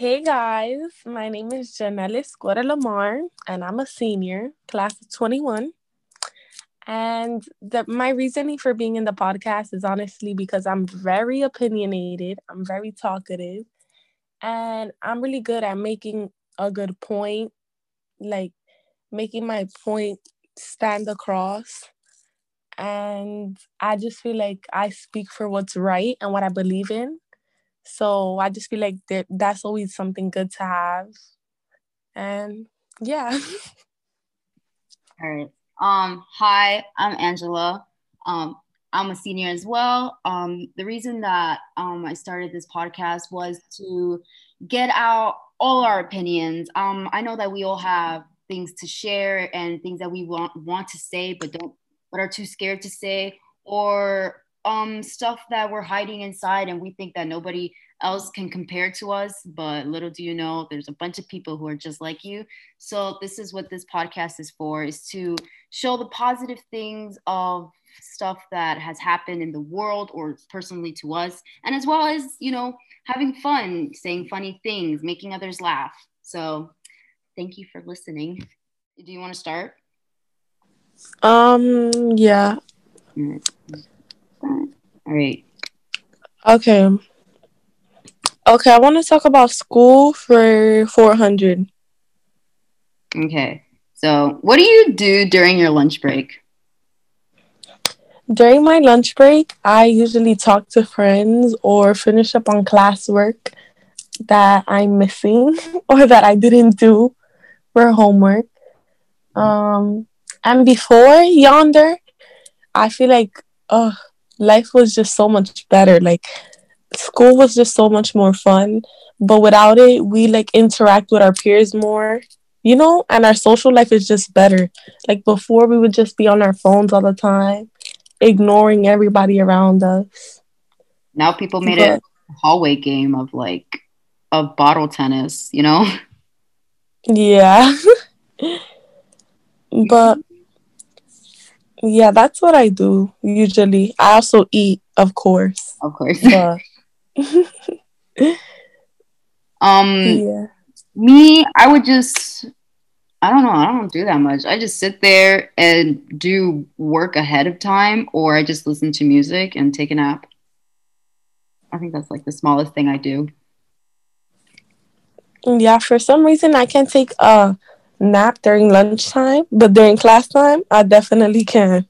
Hey guys, my name is Janelle Escuera Lamar, and I'm a senior, class of 21. And the, my reasoning for being in the podcast is honestly because I'm very opinionated, I'm very talkative, and I'm really good at making a good point, like making my point stand across. And I just feel like I speak for what's right and what I believe in. So I just feel like that that's always something good to have. And yeah. All right. Um, hi, I'm Angela. Um, I'm a senior as well. Um, the reason that um, I started this podcast was to get out all our opinions. Um, I know that we all have things to share and things that we want want to say but don't but are too scared to say or um stuff that we're hiding inside and we think that nobody else can compare to us but little do you know there's a bunch of people who are just like you. So this is what this podcast is for is to show the positive things of stuff that has happened in the world or personally to us and as well as you know having fun saying funny things making others laugh. So thank you for listening. Do you want to start? Um, yeah. All right Okay. Okay, I want to talk about school for 400. okay so what do you do during your lunch break During my lunch break, I usually talk to friends or finish up on classwork that I'm missing or that I didn't do for homework. Um, and before Yonder, I feel like uh, life was just so much better. Like school was just so much more fun, but without it, we like interact with our peers more, you know, and our social life is just better. Like before, we would just be on our phones all the time, ignoring everybody around us. now people made it a hallway game of like of bottle tennis you know Yeah. but yeah, that's what I do usually. I also eat, of course. of course But um yeah. me i would just i don't know i don't do that much i just sit there and do work ahead of time or i just listen to music and take a nap i think that's like the smallest thing i do Yeah, for some reason I can take a nap during lunchtime, but during class time I definitely can.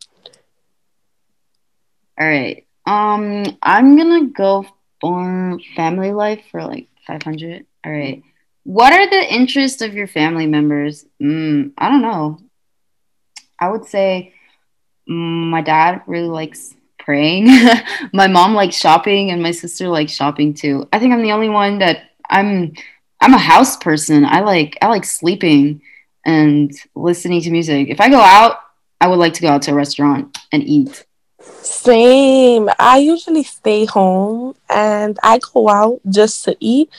all right um i'm gonna go for family life for like 500 all right what are the interests of your family members? Mm, i don't know. I would say mm, my dad really likes praying. My mom likes shopping and my sister likes shopping too. I think i'm the only one that i'm i'm a house person. I like i like sleeping and listening to music if i go out i would like to go out to a restaurant and eat Same. I usually stay home and I go out just to eat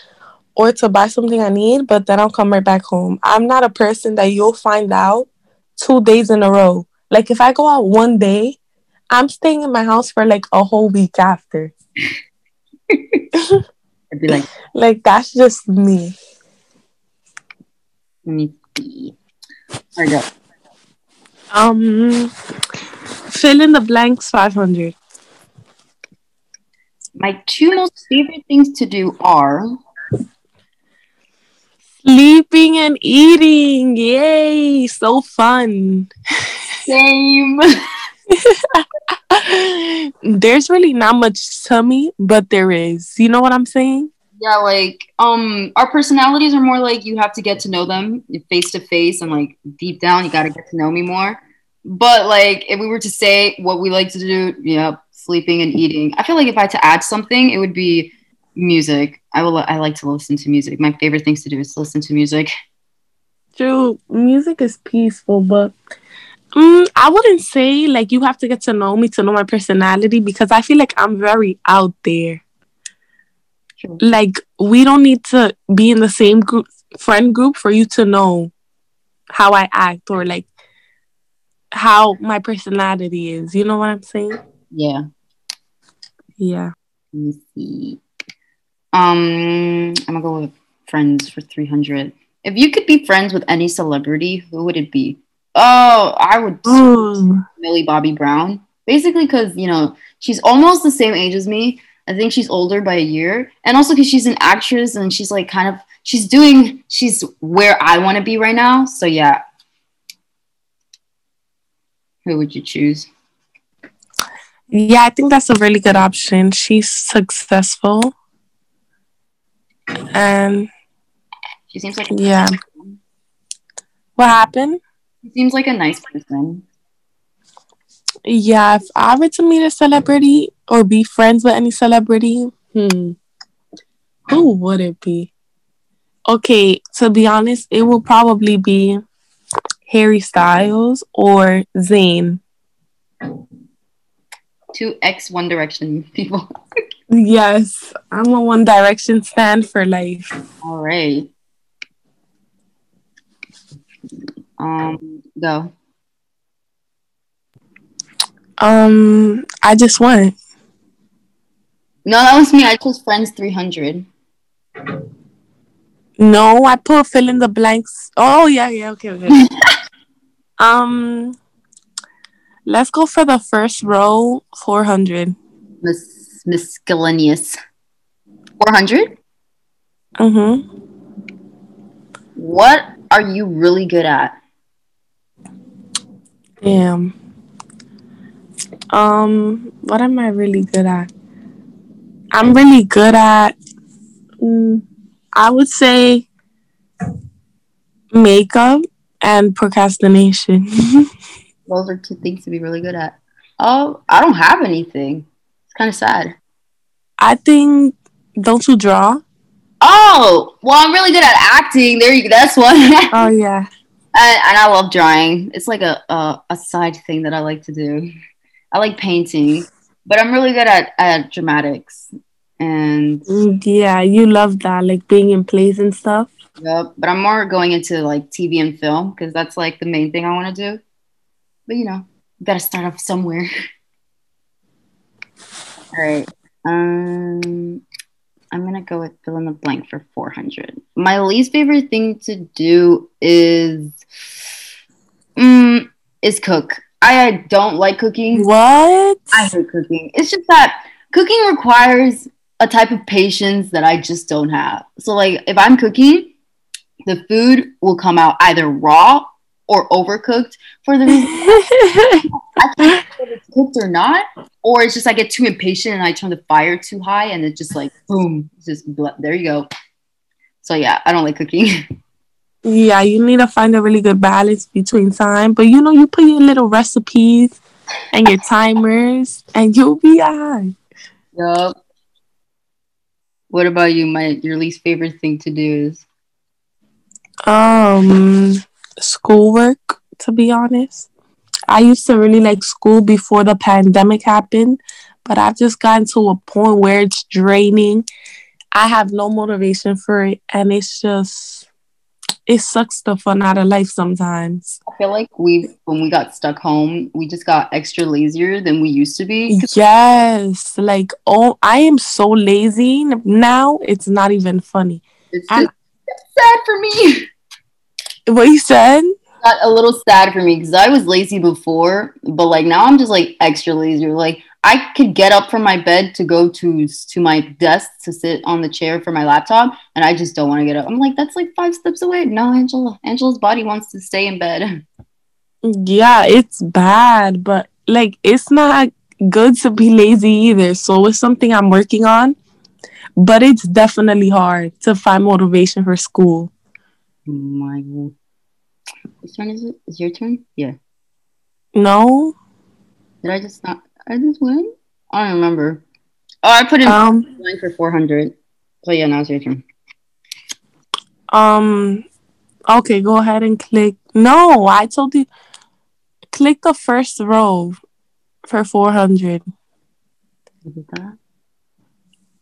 or to buy something I need, but then I'll come right back home. I'm not a person that you'll find out two days in a row. Like if I go out one day, I'm staying in my house for like a whole week after. i'd be like Like that's just me. me see there we go Um fill in the blanks 500. my two most favorite things to do are Sleeping and eating. Yay, so fun. same There's really not much to me, but there is. You know what I'm saying? Yeah like um our personalities are more like you have to get to know them face to face and like deep down you got to get to know me more but like if we were to say what we like to do yeah sleeping and eating i feel like if i had to add something it would be music i will i like to listen to music my favorite things to do is listen to music True. Music is peaceful, but mm, I wouldn't say like you have to get to know me to know my personality because I feel like I'm very out there. Like we don't need to be in the same group friend group for you to know how I act or like how my personality is. You know what I'm saying? yeah Yeah. let me see um i'm gonna go with friends for 300. If you could be friends with any celebrity, who would it be? Oh, I would Millie Bobby Brown. Basically, because you know she's almost the same age as me. I think she's older by a year, and also because she's an actress and she's like kind of she's doing she's where I want to be right now. So yeah, who would you choose? Yeah, I think that's a really good option. She's successful. And She seems like yeah. What happened? she seems like a nice person. Yeah, if I were to meet a celebrity or be friends with any celebrity, hmm, who would it be? Okay, to be honest, it will probably be Harry Styles or Zayn. Two ex One Direction people. Yes, I'm a One Direction fan for life. All right. Um, go. Um, I just went. No, that was me. I chose Friends 300. No, I put fill in the blanks. Oh yeah, yeah, okay, okay. um, let's go for the first row, four hundred. Miss Miscellaneous. 400? Mm-hmm. What are you really good at? Damn. Um, what am I really good at? I'm really good at. Mm, I would say makeup and procrastination. Those are two things to be really good at. Oh, I don't have anything. It's kind of sad. I think. Don't you draw? Oh, well, I'm really good at acting. There you go. That's one. and, Oh yeah. and I love drawing. It's like a, a a side thing that I like to do. I like painting, but I'm really good at, at dramatics. And Mm, Yeah, you love that, like being in plays and stuff. Yep, but I'm more going into like TV and film because that's like the main thing I want to do. But you know, you gotta start off somewhere. All right. Um, I'm gonna go with fill in the blank for 400. My least favorite thing to do is, mm, is cook. I don't like cooking. What? I hate cooking. It's just that cooking requires a type of patience that I just don't have. So, like, if I'm cooking, the food will come out either raw or overcooked for the reason I can't tell if it's cooked or not, or it's just I get too impatient and I turn the fire too high and it just like boom, it's just bl- there you go. So yeah, I don't like cooking. Yeah, you need to find a really good balance between time. But you know, you put your little recipes and your timers, and you'll be on. yup. What about you? My your least favorite thing to do is Um, schoolwork. To be honest, I used to really like school before the pandemic happened, but I've just gotten to a point where it's draining. I have no motivation for it, and it's just it sucks the fun out of life sometimes. I feel like we when we got stuck home, we just got extra lazier than we used to be. Yes, like oh, I am so lazy now. It's not even funny. It's just it's sad for me. What you said? got a little sad for me because I was lazy before, but like now I'm just like extra lazy. Like I could get up from my bed to go to to my desk to sit on the chair for my laptop, and I just don't want to get up. I'm like, that's like five steps away. No, Angela, Angela's body wants to stay in bed. Yeah, it's bad, but like it's not good to be lazy either. So it's something I'm working on, but it's definitely hard to find motivation for school. Oh my, whose turn is it? Is your turn? Yeah. No, Did I just not? I just win. I don't remember. Oh, I put in um, line for 400. So yeah, now it's your turn. um, okay, go ahead and click. No, I told you, click the first row for four hundred. We did that.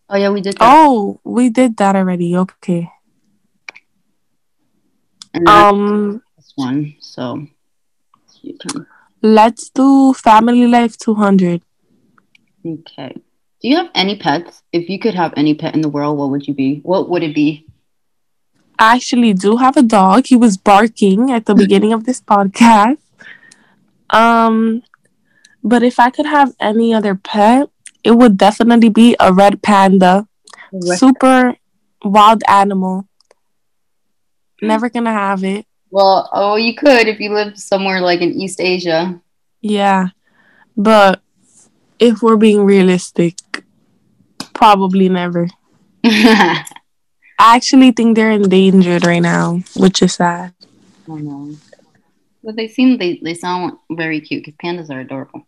Oh yeah, we did that. Oh, we did that already. Okay. and Um, this one. So you turn. Let's do family life two hundred. Okay. Do you have any pets? If you could have any pet in the world, what would you be? What would it be? I actually do have a dog. He was barking at the beginning of this podcast. Um, but if I could have any other pet, it would definitely be a red panda. Super wild animal. Never gonna have it. Well, oh, you could if you lived somewhere like in East Asia. Yeah, but if we're being realistic, probably never. I actually think they're endangered right now, which is sad. I know. But they seem they, they sound very cute because pandas are adorable.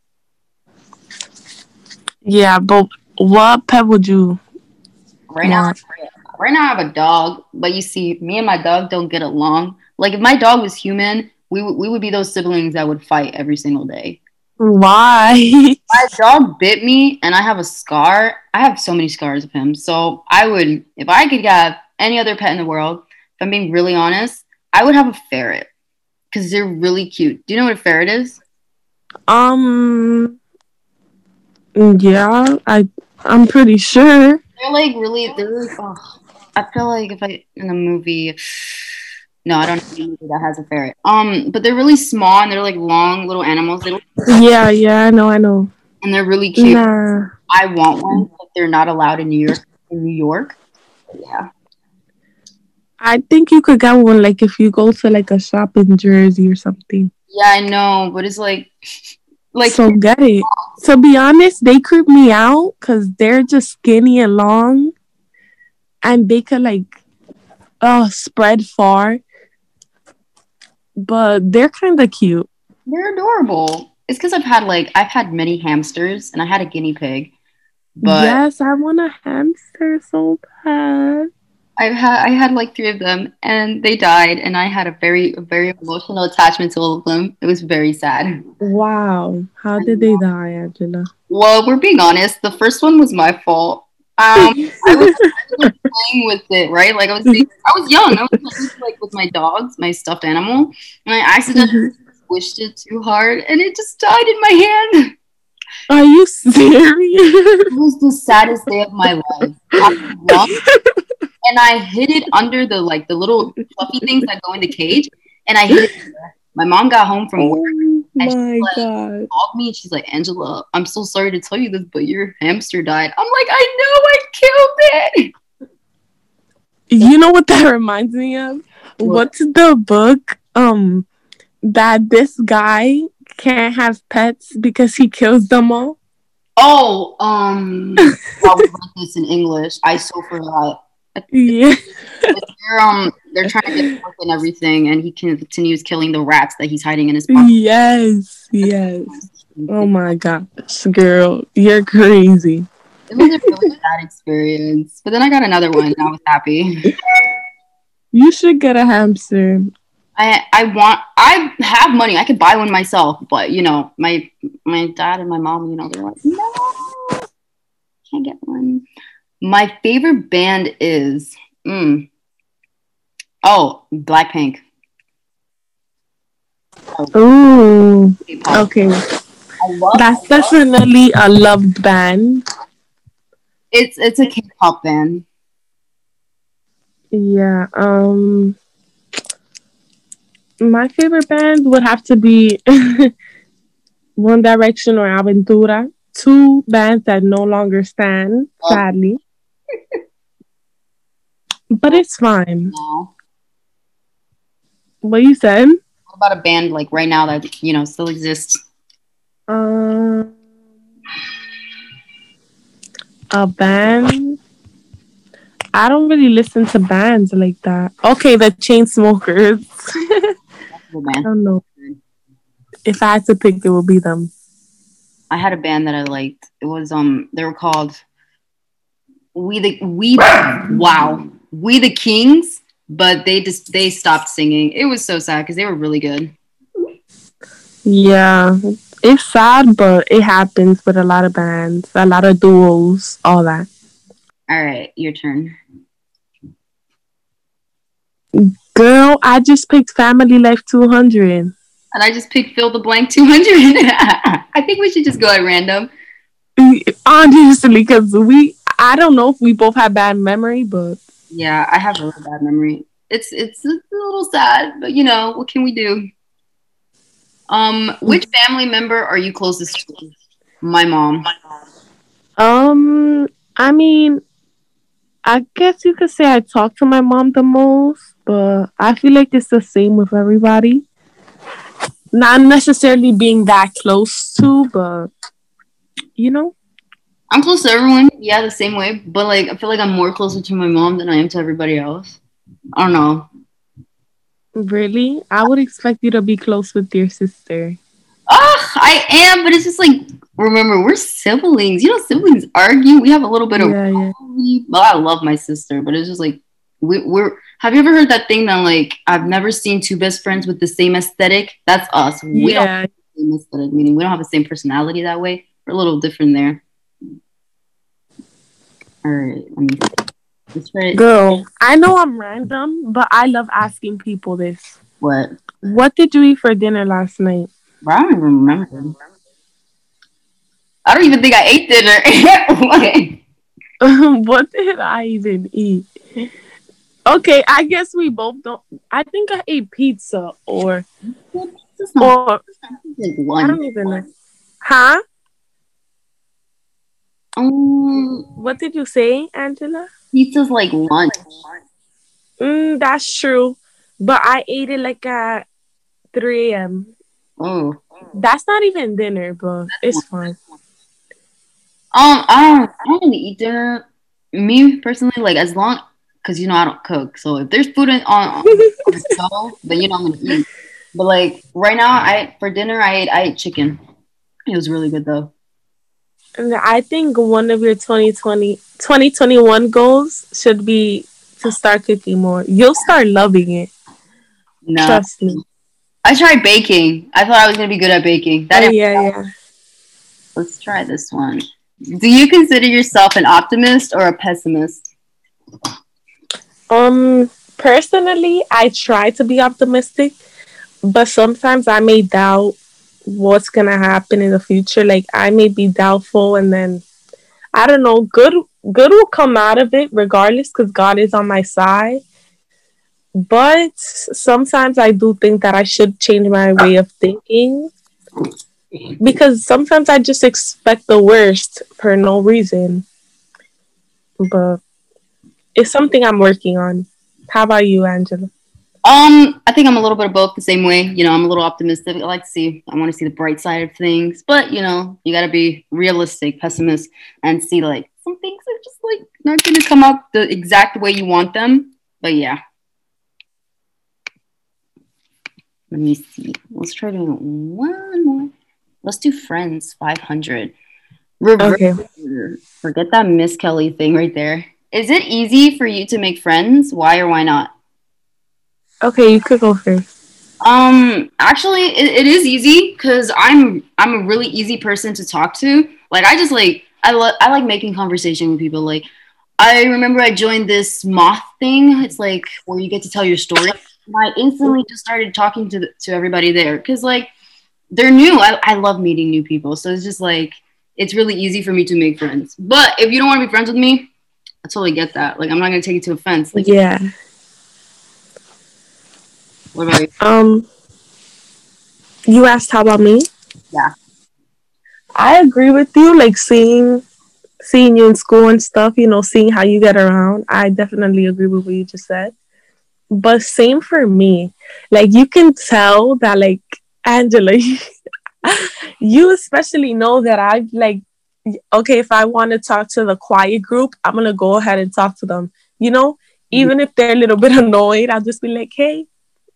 Yeah, but what pet would you right now? Right now, I have a dog, but you see, me and my dog don't get along. Like if my dog was human, we w- we would be those siblings that would fight every single day. Why? my dog bit me, and I have a scar. I have so many scars of him. So I would, if I could have any other pet in the world, if I'm being really honest, I would have a ferret because they're really cute. Do you know what a ferret is? Um. Yeah, I I'm pretty sure. They're like really. They're really. Oh, I feel like if I in a movie. No, I don't know that has a ferret. Um, but they're really small and they're like long little animals. They yeah, yeah, I know, I know. And they're really cute. Nah. I want one, but they're not allowed in New York. In New York, yeah. I think you could get one like if you go to like a shop in Jersey or something. Yeah, I know, but it's like, like so get it. To be honest, they creep me out because they're just skinny and long, and they could like, uh, spread far. But they're kind of cute. They're adorable. It's because I've had like I've had many hamsters and I had a guinea pig. But yes, I want a hamster so bad. I've had I had like three of them and they died and I had a very very emotional attachment to all of them. It was very sad. Wow. How did they die, Angela? Well, we're being honest. The first one was my fault. Um, I was playing with it, right? Like I was, I was young. I was like with my dogs, my stuffed animal, and I accidentally mm-hmm. squished it too hard, and it just died in my hand. Are you serious? It was the saddest day of my life. And I hid it under the like the little fluffy things that go in the cage, and I hid it. My mom got home from work my she, like, God. called me and she's like, Angela, I'm so sorry to tell you this, but your hamster died. I'm like, I know killed it. You know what that reminds me of? What? What's the book um that this guy can't have pets because he kills them all? Oh, um, I read this in English. I so forgot. Yeah. they're, um, they're trying to get work and everything, and he continues killing the rats that he's hiding in his pocket. Yes, yes. Oh my gosh, girl, you're crazy. It was a really bad experience, but then I got another one. And I was happy. You should get a hamster. I I want. I have money. I could buy one myself, but you know, my my dad and my mom, you know, they're like, no, can't get one. My favorite band is mm, oh Blackpink. Oh, okay. That's definitely a loved band. It's it's a K-pop band. Yeah. Um. My favorite band would have to be One Direction or Aventura. Two bands that no longer stand, oh. sadly but it's fine. No. What you said? What about a band like right now that you know still exists? Um, a band. I don't really listen to bands like that. Okay, the Chainsmokers. I don't know. If I had to pick, it would be them. I had a band that I liked. It was um they were called we the we wow We the Kings but they just they stopped singing it was so sad because they were really good yeah it's sad but it happens with a lot of bands a lot of duos all that. All right your turn. Girl i just picked family life 200 and i just picked fill the blank 200 i think we should just go at random. Mm, honestly because we I don't know if we both have bad memory, but yeah, I have a really bad memory. it's it's a little sad, but you know what can we do? Um, which family member are you closest to? My mom. Um, I mean, I guess you could say I talk to my mom the most, but I feel like it's the same with everybody. Not necessarily being that close to, but you know. I'm close to everyone, yeah, the same way. But like I feel like I'm more closer to my mom than I am to everybody else. I don't know. Really? I would expect you to be close with your sister. Oh, I am, but it's just like remember we're siblings. You know, siblings argue. We have a little bit of. Yeah, yeah. Well, I love my sister, but it's just like we, we're. Have you ever heard that thing that like I've never seen two best friends with the same aesthetic? That's us. We yeah. don't same aesthetic, meaning we don't have the same personality that way. We're a little different there. All right, let me. Girl, I know I'm random, but I love asking people this. What? What did you eat for dinner last night? I don't even remember. I don't even think I ate dinner. what did I even eat? Okay, I guess we both don't. I think I ate pizza or or I don't even know. Huh? Um, what did you say, Angela? Pizza's like lunch. Mm, that's true. But I ate it like at 3 a.m. Oh. That's not even dinner, but it's fine. Um, I don't, I don't really eat dinner. Me personally, like as long, cause you know I don't cook. So if there's food on, on the stove, then you know I'm gonna eat. But like right now, I for dinner I ate I ate chicken. It was really good though. I think one of your 2020, 2021 goals should be to start cooking more. You'll start loving it. No. Trust me. I tried baking. I thought I was going to be good at baking. That oh, yeah, yeah. Let's try this one. Do you consider yourself an optimist or a pessimist? Um, personally, I try to be optimistic, but sometimes I may doubt what's gonna happen in the future. Like I may be doubtful, and then I don't know. Good, good will come out of it regardless, because God is on my side. But sometimes I do think that I should change my way of thinking because sometimes I just expect the worst for no reason. But it's something I'm working on. How about you, Angela? Um, I think I'm a little bit of both the same way. You know, I'm a little optimistic. I like to see, I want to see the bright side of things, but you know, you got to be realistic, pessimist, and see like some things are just like not going to come out the exact way you want them. But yeah. Let me see. Let's try doing one more. Let's do Friends 500. okay. Forget that Miss Kelly thing right there. Is it easy for you to make friends? Why or why not? Okay, you could go first. Um, actually, it, it is easy because I'm I'm a really easy person to talk to. Like, I just like I love I like making conversation with people. Like, I remember I joined this moth thing. It's like where you get to tell your story. And I instantly just started talking to the, to everybody there because like they're new. I, I love meeting new people, so it's just like it's really easy for me to make friends. But if you don't want to be friends with me, I totally get that. Like, I'm not gonna take it to offense. Like, yeah what about you? Um, you asked how about me? Yeah. I agree with you. Like seeing seeing you in school and stuff, you know, seeing how you get around. I definitely agree with what you just said. But same for me. Like you can tell that like Angela, you especially know that I like okay, if I want to talk to the quiet group, I'm gonna go ahead and talk to them. You know, even if they're a little bit annoyed, I'll just be like, hey,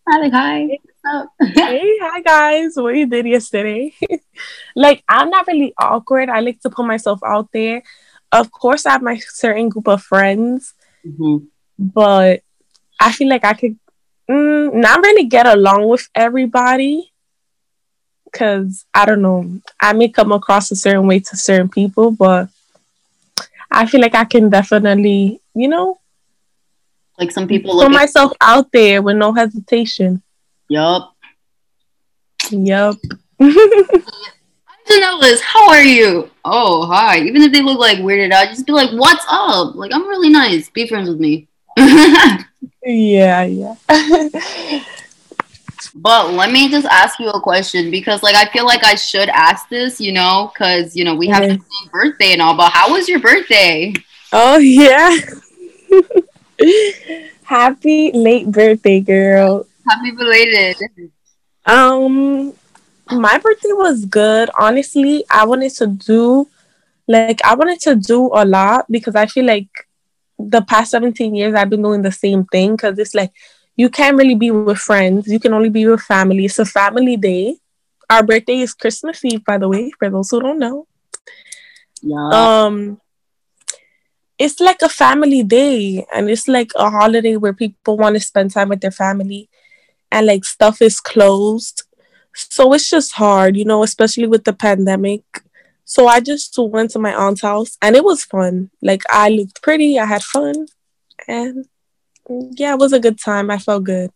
I'm like, hi. hey, hi guys. What you did yesterday? like, I'm not really awkward. I like to put myself out there. Of course, I have my certain group of friends, mm-hmm. but I feel like I could mm, not really get along with everybody because I don't know. I may come across a certain way to certain people, but I feel like I can definitely, you know, like some mm-hmm. people put myself out there with no hesitation. Yup. Yup. Janellis, how are you? Oh, hi. Even if they look like weirded out, just be like, what's up? Like, I'm really nice. Be friends with me. Yeah, yeah. but let me just ask you a question because, like, I feel like I should ask this, you know, because you know we have the same birthday and all. But how was your birthday? Oh yeah. Happy late birthday, girl. Happy belated. Um, my birthday was good. Honestly, I wanted to do like I wanted to do a lot because I feel like the past 17 years I've been doing the same thing because it's like you can't really be with friends. You can only be with family. It's a family day. Our birthday is Christmas Eve, by the way, for those who don't know. Yeah. Um it's like a family day and it's like a holiday where people want to spend time with their family and like stuff is closed. So it's just hard, you know, especially with the pandemic. So I just went to my aunt's house and it was fun. Like I looked pretty, I had fun, and yeah, it was a good time. I felt good.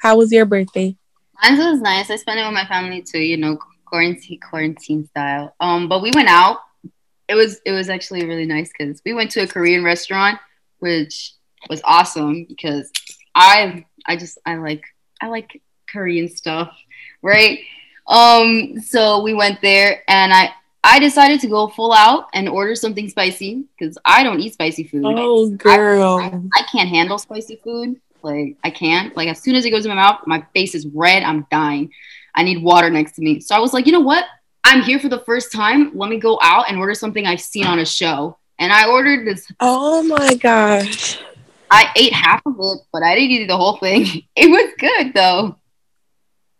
How was your birthday? Mine was nice. I spent it with my family too, you know, quarantine quarantine style. Um, but we went out. It was it was actually really nice because we went to a Korean restaurant, which was awesome because I I just I like I like Korean stuff, right? Um, so we went there and I I decided to go full out and order something spicy because I don't eat spicy food. Oh, girl. I, I, I, can't handle spicy food. Like, I can't. Like, as soon as it goes in my mouth, my face is red. I'm dying. I need water next to me. So I was like, you know what? I'm here for the first time. Let me go out and order something I've seen on a show. And I ordered this. Oh my gosh. I ate half of it, but I didn't eat the whole thing. It was good though.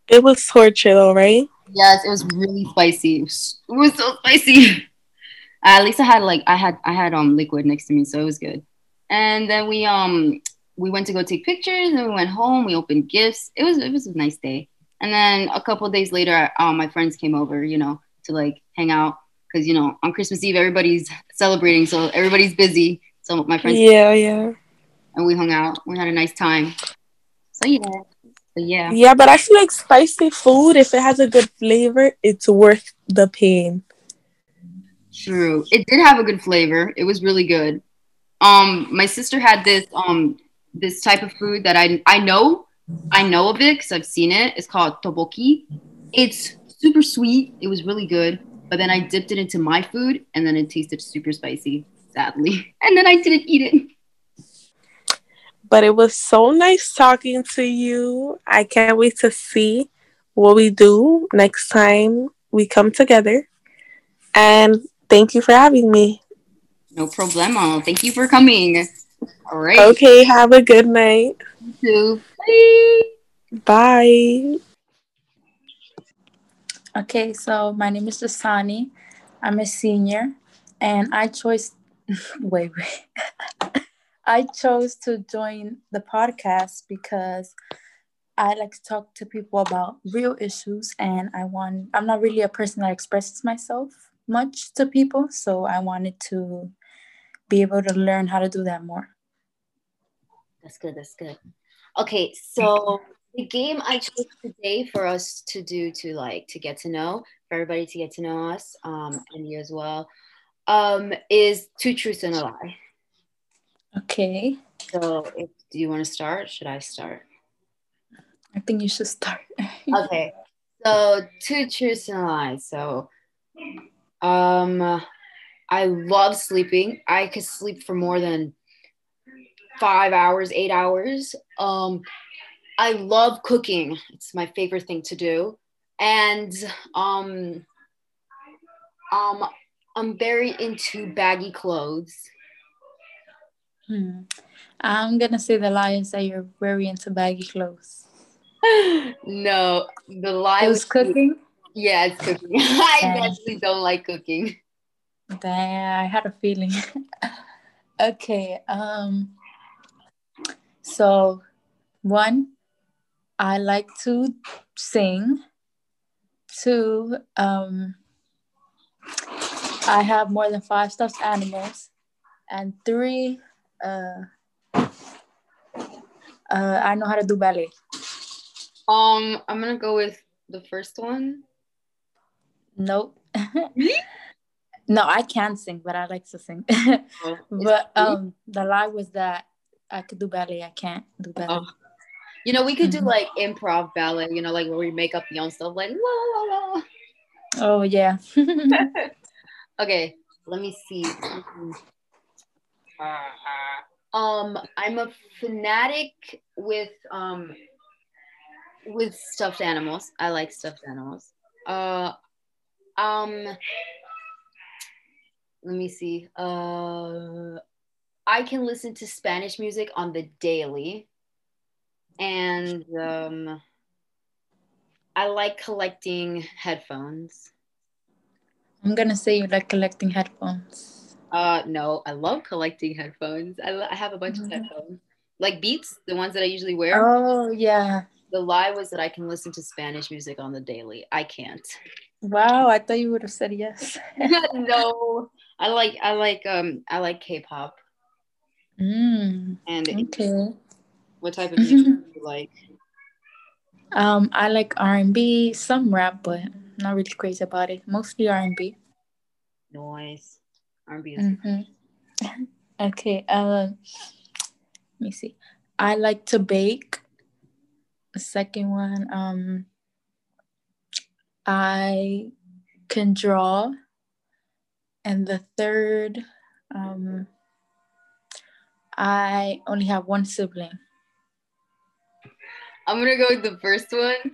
It was torture though, right? Yes, it was really spicy. It was, it was so spicy. at least I had like I had I had um liquid next to me, so it was good. And then we um we went to go take pictures, and we went home. We opened gifts. It was it was a nice day. And then a couple days later, um, my friends came over, you know, to like hang out because you know on Christmas Eve everybody's celebrating, so everybody's busy. So my friends, yeah, yeah, and we hung out. We had a nice time. So yeah, but yeah. Yeah, but I feel like spicy food, if it has a good flavor, it's worth the pain. True. It did have a good flavor. It was really good. Um, my sister had this um this type of food that I I know I know of it because I've seen it. It's called tteokbokki. It's super sweet. It was really good. But then I dipped it into my food and then it tasted super spicy, sadly. And then I didn't eat it. But it was so nice talking to you. I can't wait to see what we do next time we come together. And thank you for having me. No problemo. Thank you for coming. All right. Okay, have a good night. You too. Bye. Okay, so my name is Dasani. I'm a senior and I chose wait, wait. I chose to join the podcast because I like to talk to people about real issues and I want I'm not really a person that expresses myself much to people, so I wanted to be able to learn how to do that more. That's good, that's good. Okay, so the game I chose today for us to do to like to get to know, for everybody to get to know us, um, and you as well, um, is two truths and a lie. Okay. So, if, do you want to start? Should I start? I think you should start. okay. So, two truths and a lie. So, um, I love sleeping. I could sleep for more than five hours, eight hours. Um, I love cooking. It's my favorite thing to do. And um, um, I'm very into baggy clothes. Hmm. I'm gonna say the lie is that you're very into baggy clothes. no, the lie was, cooking. Yeah, it's cooking. I actually don't like cooking. Damn, I had a feeling. okay. Um. So, one, I like to sing. Two, um, I have more than five stuffed animals, and three, uh, uh, I know how to do ballet. Um, I'm gonna go with the first one. Nope. really? no, I can sing, but I like to sing. Oh, but um, the lie was that I could do ballet. I can't do ballet. Oh. You know, we could do Mhm. like improv ballet, you know, like where we make up the own stuff, like, la, la, la. Oh yeah. Okay, let me see. Um, I'm a fanatic with um with stuffed animals. I like stuffed animals. Uh, um, let me see. Uh, I can listen to Spanish music on the daily, and um, I like collecting headphones. I'm gonna say you like collecting headphones. Uh, no, I love collecting headphones. I, lo- I have a bunch Mhm. of headphones, like Beats, the ones that I usually wear. Oh yeah. The lie was that I can listen to Spanish music on the daily. I can't. Wow, I thought you would have said yes. no, I like I like um I like K-pop. Mm, And okay. what type of music do you like? Um, I like R and B, some rap, but not really crazy about it. Mostly R and B. Noise, R&B. is- Mm-hmm. okay. Um, let me see. I like to bake. The second one, um, I can draw, and the third, um, I only have one sibling. I'm gonna go with the first one.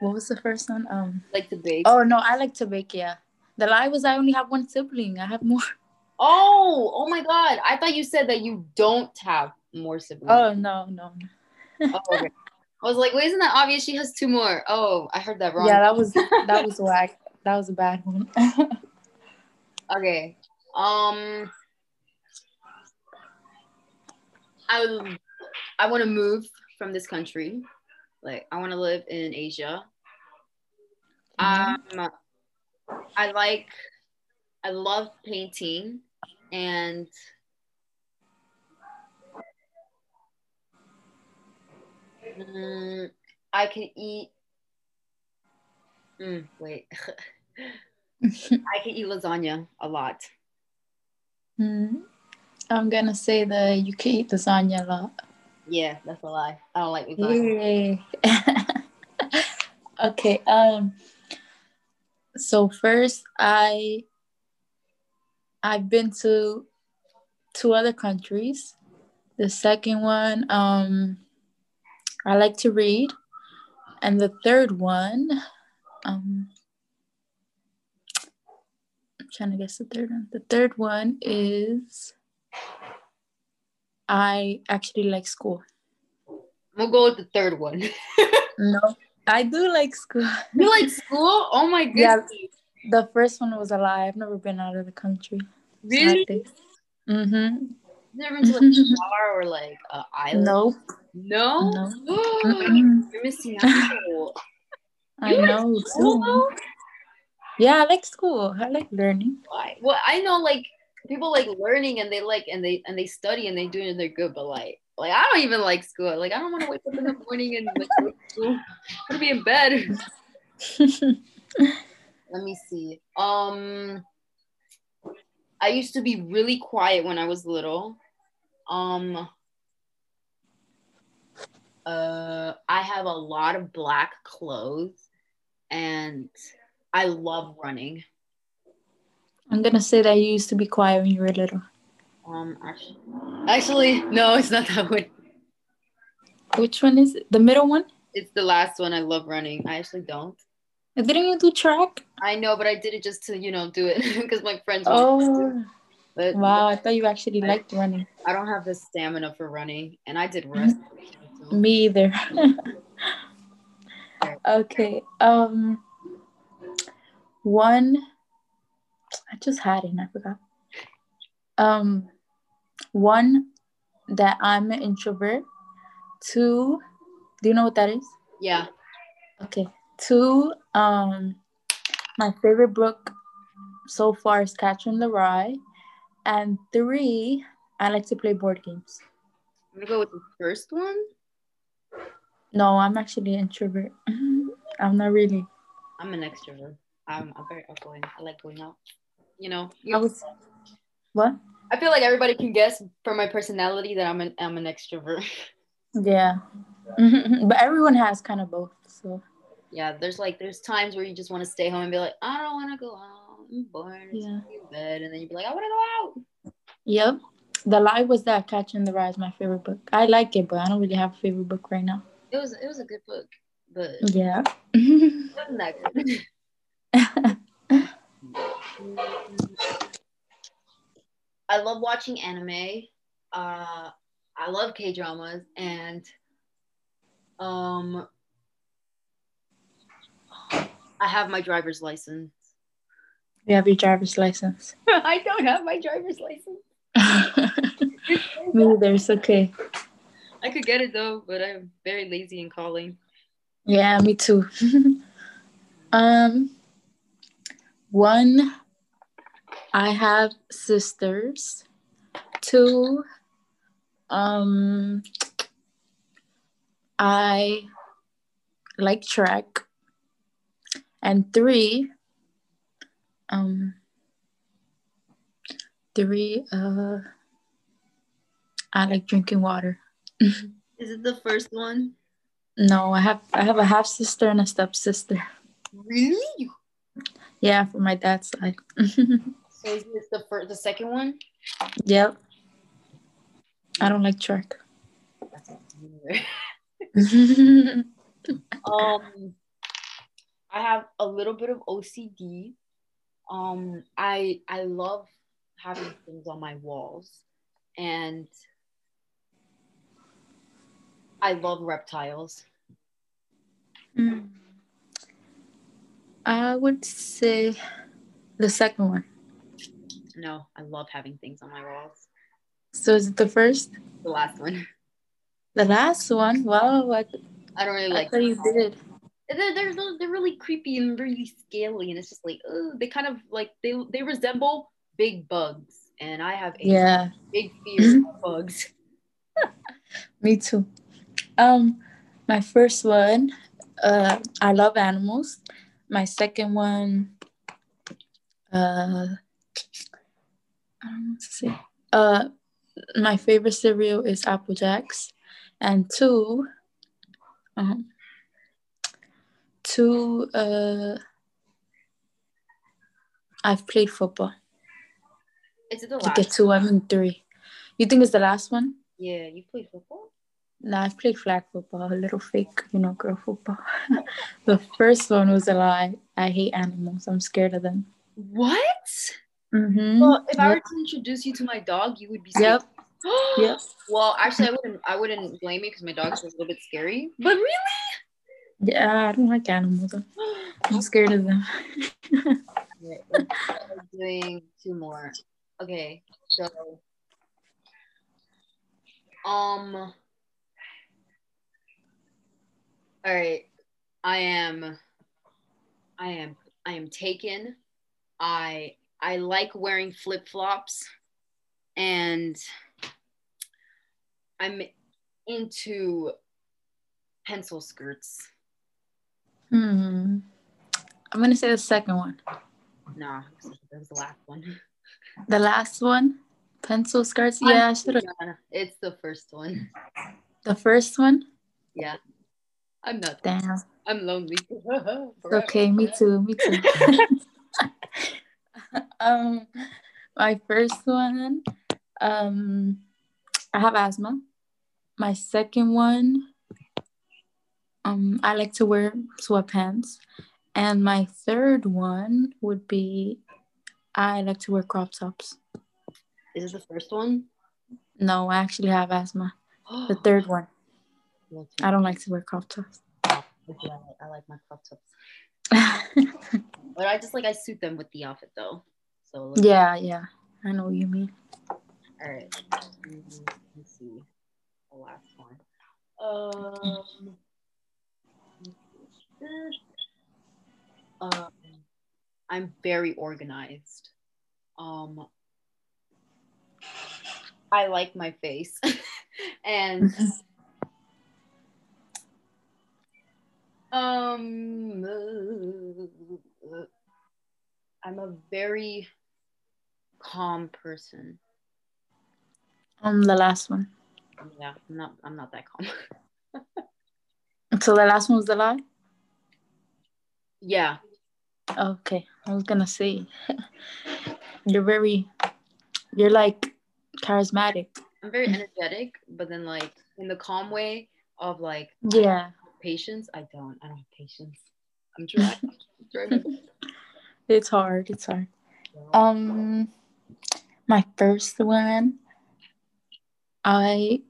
What was the first one? Um. Like to bake. Oh no, I like to bake. Yeah. The lie was I only have one sibling. I have more. Oh, oh my God! I thought you said that you don't have more siblings. Oh no, no. Oh, okay. I was like, wait, isn't that obvious? She has two more. Oh, I heard that wrong. Yeah, that was that was whack. That was a bad one. Okay. Um I would- I want to move from this country. Like I want to live in Asia. Um I like I love painting and Mm, I can eat Mm, wait. I can eat lasagna a lot. Hmm. I'm gonna say the you can eat lasagna a lot. Yeah, that's a lie. I don't like lasagna. Yay. okay. Um. So first, I I've been to two other countries. The second one, um, I like to read, and the third one, um, I'm trying to guess the third one. The third one is I actually like school. Gonna go with the third one. No, I do like school. you like school? Oh my Yeah. goodness. The first one was a lie. I've never been out of the country. Really? Mm-hmm. Never been to like a bar or like an island? Nope. No? No. Mm-mm. You're missing out. I You like know school, too. though? Yeah, I like school. I like learning. Why? Well, I know like people like learning and they like and they and they study and they do it and they're good, but like like I don't even like school. Like I don't want to wake up in the morning and like go to school. I want to be in bed. Let me see. Um I used to be really quiet when I was little. Um uh I have a lot of black clothes and I love running. I'm gonna say that you used to be quiet when you were little. Um actually, actually no, it's not that one. Which one is it? The middle one? It's the last one. I love running. I actually don't. Didn't you do track? I know, but I did it just to, you know, do it because my friends. Oh, But wow. I thought you actually liked running. I don't have the stamina for running, and I did rest. Me either. okay. Um one I just had it and I forgot. Um one that I'm an introvert. Two, do you know what that is? Yeah. Okay. Two, um my favorite book so far is Catcher in the Rye. And three, I like to play board games. I'm gonna go with the first one. No, I'm actually an introvert. I'm not really. I'm an extrovert. I'm, I'm very outgoing. I like going out. You know, I was what? I feel like everybody can guess from my personality that I'm an I'm an extrovert. Yeah. Mm-hmm. but everyone has kind of both. So yeah, there's like there's times where you just want to stay home and be like, I don't want to go out. I'm bored. Yeah. Bed, and then you'd be like, I want to go out. Yep. The lie was that Catcher in the Rye is my favorite book. I like it, but I don't really have a favorite book right now. It was it was a good book, but yeah, wasn't that good. I love watching anime. Uh, I love K dramas, and um, I have my driver's license. You have your driver's license. I don't have my driver's license. Neither. It's okay. I could get it though, but I'm very lazy in calling. Yeah, me too. um, one, I have sisters. Two, um, I like track. And three, um, three, uh, I like drinking water. Is it the first one? No, I have I have a half sister and a stepsister. Really? Yeah, from my dad's side. is this the first, the second one? Yep. I don't like track. um, I have a little bit of OCD. Um, I I love having things on my walls, and I love reptiles. Mm. I would say the second one. No, I love having things on my walls. So is it the first? The last one. The last one? Wow. what? I don't really I like. What you did. They're, they're they're really creepy and really scaly, and it's just like they kind of like they they resemble big bugs, and I have a yeah big fear of bugs. Me too. Um, my first one, uh, I love animals. My second one, uh, I don't know what to say. Uh, my favorite cereal is Apple Jacks, and two, um, two, uh, I've played football. Is it the last? To get two, I mean three. You think it's the last one? Yeah, you played football. No, I've played flag football, a little fake, you know, girl football. the first one was a lie. I hate animals. I'm scared of them. What? Mm-hmm. Well, if yep. I were to introduce you to my dog, you would be scared. Yep. yep. Well, actually, I wouldn't. I wouldn't blame you because my dog's a little bit scary. But really? Yeah, I don't like animals. I'm scared of them. doing two more. Okay, so um all right. I am I am I am taken. I I like wearing flip-flops and I'm into pencil skirts. Hmm. I'm gonna say the second one. Nah, that was the last one. The last one? Pencil skirts? Yeah, I should have. It's the first one. The first one? Yeah. I'm not. Damn. I'm lonely. okay, me too. Me too. um, my first one, um, I have asthma. My second one, um, I like to wear sweatpants, and my third one would be, I like to wear crop tops. Is this the first one? No, I actually have asthma. the third one. I don't like to wear crop tops. I, I like my crop tops. but I just like I suit them with the outfit though. So yeah, yeah, I know what you mean. All right, let's see the last one. Um, um, I'm very organized. Um, I like my face, and Um, I'm a very calm person. Um, the last one. Yeah, I'm not. I'm not that calm. So the last one was the lie. yeah, Okay, I was gonna say you're very, you're like charismatic. I'm very energetic, but then like in the calm way of like Yeah, patience, I don't. I don't have patience. I'm trying. I'm trying my best. it's hard. It's hard. Um, my first one, I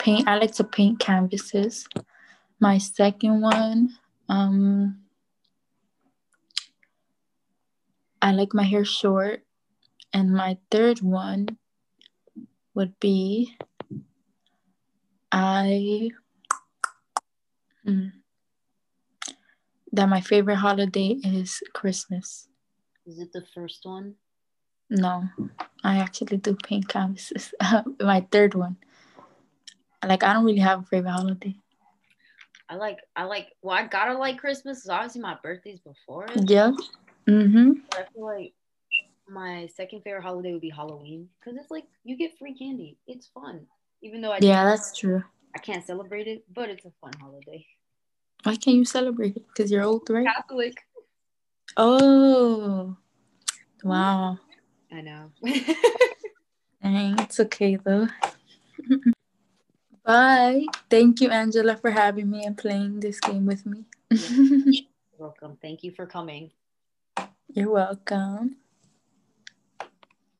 paint. I like to paint canvases. My second one, um, I like my hair short, and my third one would be I. Hmm, that my favorite holiday is Christmas. Is it the first one? No, I actually do paint canvases. My third one. Like I don't really have a favorite holiday. I like. I like. Well, I gotta like Christmas. 'cause obviously my birthday's before it. Yeah. Mm-hmm. But I feel like my second favorite holiday would be Halloween because it's like you get free candy. It's fun, even though I Yeah, that's true. I can't celebrate it, but it's a fun holiday. Why can't you celebrate it? Because you're old, right? Catholic. Oh. Wow. I know. Dang, it's okay though. Bye. Thank you, Angela, for having me and playing this game with me. Welcome. Thank you for coming. You're welcome.